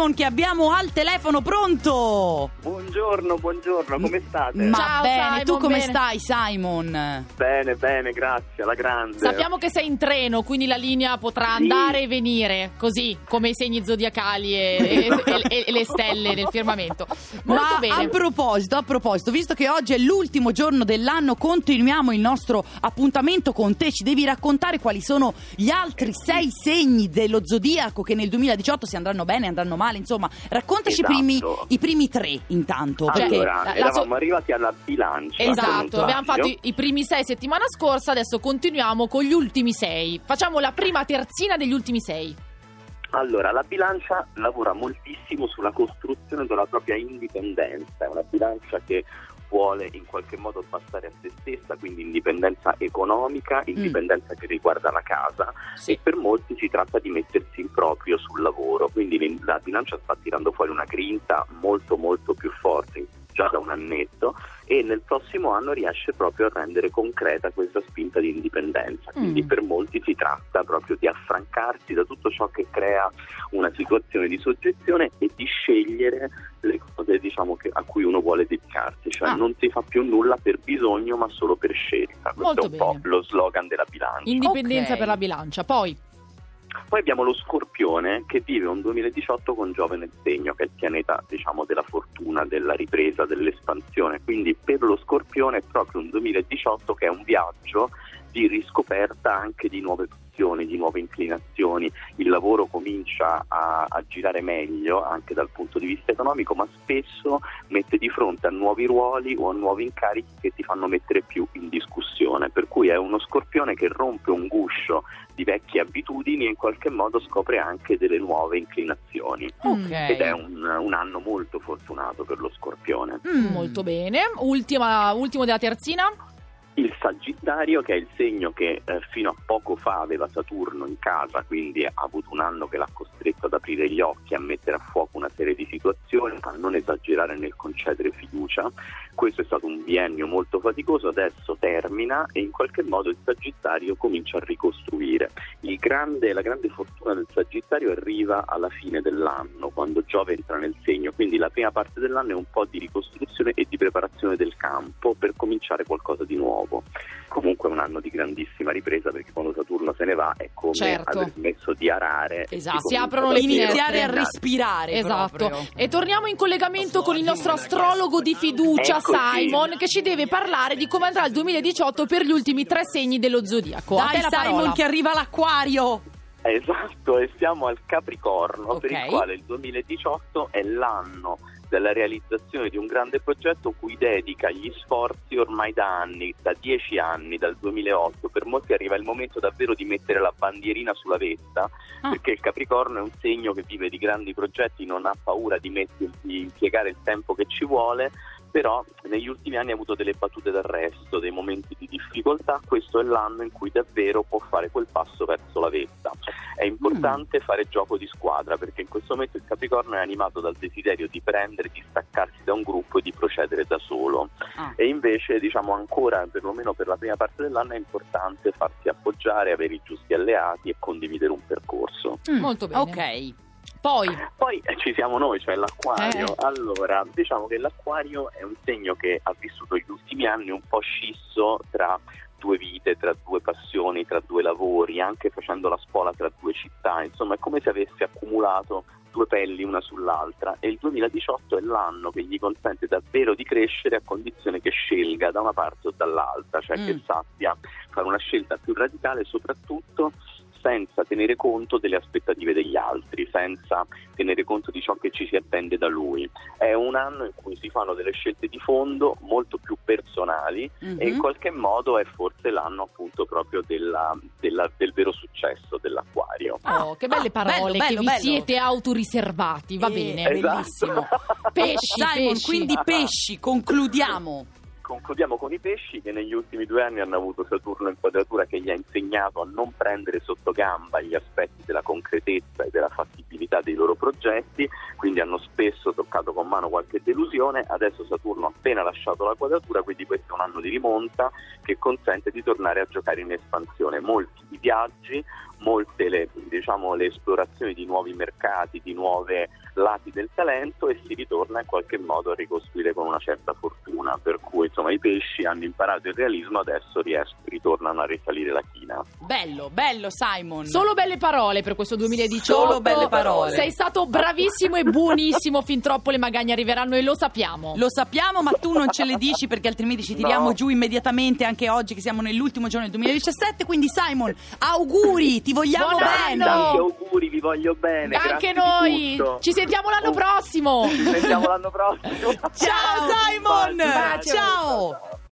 Simon che abbiamo al telefono pronto. Buongiorno, buongiorno, come state? Ma Ciao, bene, Simon, tu come bene. stai Simon? Bene, bene, grazie, alla grande. Sappiamo che sei in treno, quindi la linea potrà Sì. andare e venire, così come i segni zodiacali e, e- e- e le stelle nel firmamento. Molto Ma bene. a proposito, a proposito, visto che oggi è l'ultimo giorno dell'anno, continuiamo il nostro appuntamento con te. Ci devi raccontare quali sono gli altri sei segni dello zodiaco che nel 2018 si andranno bene, andranno male. Insomma, raccontaci i, Esatto. primi, i primi tre intanto. Perché Allora, la eravamo so- arrivati alla bilancia. Esatto, abbiamo fatto i, i primi sei settimana scorsa, adesso continuiamo con gli ultimi sei. Facciamo la prima terzina degli ultimi sei. Allora, la bilancia lavora moltissimo sulla costruzione della propria indipendenza, è una bilancia che vuole in qualche modo passare a se stessa, quindi indipendenza economica, indipendenza che riguarda la casa Sì. e per molti si tratta di mettersi in proprio sul lavoro, quindi la bilancia sta tirando fuori una grinta molto molto più annetto e nel prossimo anno riesce proprio a rendere concreta questa spinta di indipendenza. Quindi Mm. per molti si tratta proprio di affrancarsi da tutto ciò che crea una situazione di soggezione e di scegliere le cose diciamo, che- a cui uno vuole dedicarsi, cioè Ah. non si fa più nulla per bisogno ma solo per scelta. Questo Molto è un po' bene. lo slogan della bilancia. Indipendenza Ok. per la bilancia. Poi, Poi abbiamo lo Scorpione che vive un 2018 con Giove nel segno, che è il pianeta diciamo, della fortuna, della ripresa, dell'espansione. Quindi per lo Scorpione è proprio un 2018 che è un viaggio di riscoperta anche di nuove passioni, di nuove inclinazioni. Il lavoro comincia a, a girare meglio anche dal punto di vista economico, ma spesso mette di fronte a nuovi ruoli o a nuovi incarichi che ti fanno mettere più in discussione. Per cui è uno Scorpione che rompe un guscio di vecchie abitudini e in qualche modo scopre anche delle nuove inclinazioni. Ok. Ed è un, un anno molto fortunato per lo Scorpione. Mm. molto bene. Ultima, ultimo della terzina. Sagittario, che è il segno che eh, fino a poco fa aveva Saturno in casa, quindi ha avuto un anno che l'ha costretto ad aprire gli occhi, a mettere a fuoco una serie di situazioni, a non esagerare nel concedere fiducia. Questo è stato un biennio molto faticoso, adesso termina e in qualche modo il Sagittario comincia a ricostruire. Grande- la grande fortuna del Sagittario arriva alla fine dell'anno, quando Giove entra nel segno, quindi la prima parte dell'anno è un po' di ricostruzione e di preparazione del campo per cominciare qualcosa di nuovo. Comunque è un anno di grandissima ripresa perché quando Saturno se ne va è come Certo. aver smesso di arare. Esatto. si aprono le aprire Iniziare a le respirare. Esatto. proprio. E torniamo in collegamento con il nostro astrologo di fiducia, Eccoci. Simon, che ci deve parlare di come andrà il 2018 per gli ultimi tre segni dello zodiaco. Dai Simon parola. che arriva l'acquario. Esatto, e siamo al Capricorno, per Ok. il quale il 2018 è l'anno della realizzazione di un grande progetto cui dedica gli sforzi ormai da anni, da dieci anni, dal 2008. Per molti arriva il momento davvero di mettere la bandierina sulla vetta, Ah. perché il Capricorno è un segno che vive di grandi progetti, non ha paura di, metter- di impiegare il tempo che ci vuole, però negli ultimi anni ha avuto delle battute d'arresto, dei momenti di difficoltà, questo è l'anno in cui davvero può fare quel passo verso la vetta. È importante fare gioco di squadra perché in questo momento il Capricorno è animato dal desiderio di prendere, di staccarsi da un gruppo e di procedere da solo. Ah. E invece, diciamo ancora, perlomeno per la prima parte dell'anno, è importante farsi appoggiare, avere i giusti alleati e condividere un percorso. Mm. Molto bene. Ok. Poi, Poi eh, ci siamo noi, cioè l'acquario. Eh. Allora, diciamo che l'acquario è un segno che ha vissuto gli ultimi anni un po' scisso tra due vite, tra due passioni, tra due lavori, anche facendo la spola tra due città. Insomma, è come se avesse accumulato due pelli una sull'altra e il 2018 è l'anno che gli consente davvero di crescere a condizione che scelga da una parte o dall'altra, cioè Mm. che sappia fare una scelta più radicale soprattutto senza tenere conto delle aspettative degli altri, senza tenere conto di ciò che ci si attende da lui. È un anno in cui si fanno delle scelte di fondo molto più personali e in Mhm. qualche modo è forse l'anno appunto proprio della- della- del vero successo dell'acquario. oh, che belle Ah, parole bello, che bello, vi bello. siete autoriservati, va Eh, bene. è Esatto. bellissimo. Pesci, Simon, pesci. quindi pesci, concludiamo. Concludiamo con i pesci che negli ultimi due anni hanno avuto Saturno in quadratura che gli ha insegnato a non prendere sotto gamba gli aspetti della concretezza e della fattibilità dei loro progetti, quindi hanno spesso toccato con mano qualche delusione, adesso Saturno ha appena lasciato la quadratura, quindi questo è un anno di rimonta che consente di tornare a giocare in espansione. Molti i viaggi, molte le, diciamo, le esplorazioni di nuovi mercati, di nuove lati del talento e si ritorna in qualche modo a ricostruire con una certa fortuna, per cui insomma i pesci hanno imparato il realismo, adesso ries- ritornano a risalire la china. Bello, bello Simon. Solo belle parole per questo 2018. Solo belle parole. Sei stato bravissimo e buonissimo, fin troppo le magagne arriveranno e lo sappiamo. Lo sappiamo, ma tu non ce le dici perché altrimenti ci tiriamo No. giù immediatamente anche oggi che siamo nell'ultimo giorno del 2017. Quindi Simon, auguri, ti vogliamo Buon bene. Tanti auguri, vi voglio bene. Anche noi. Ci sentiamo l'anno prossimo. Ci sentiamo l'anno prossimo. Ciao Simon! Bacio. Ciao!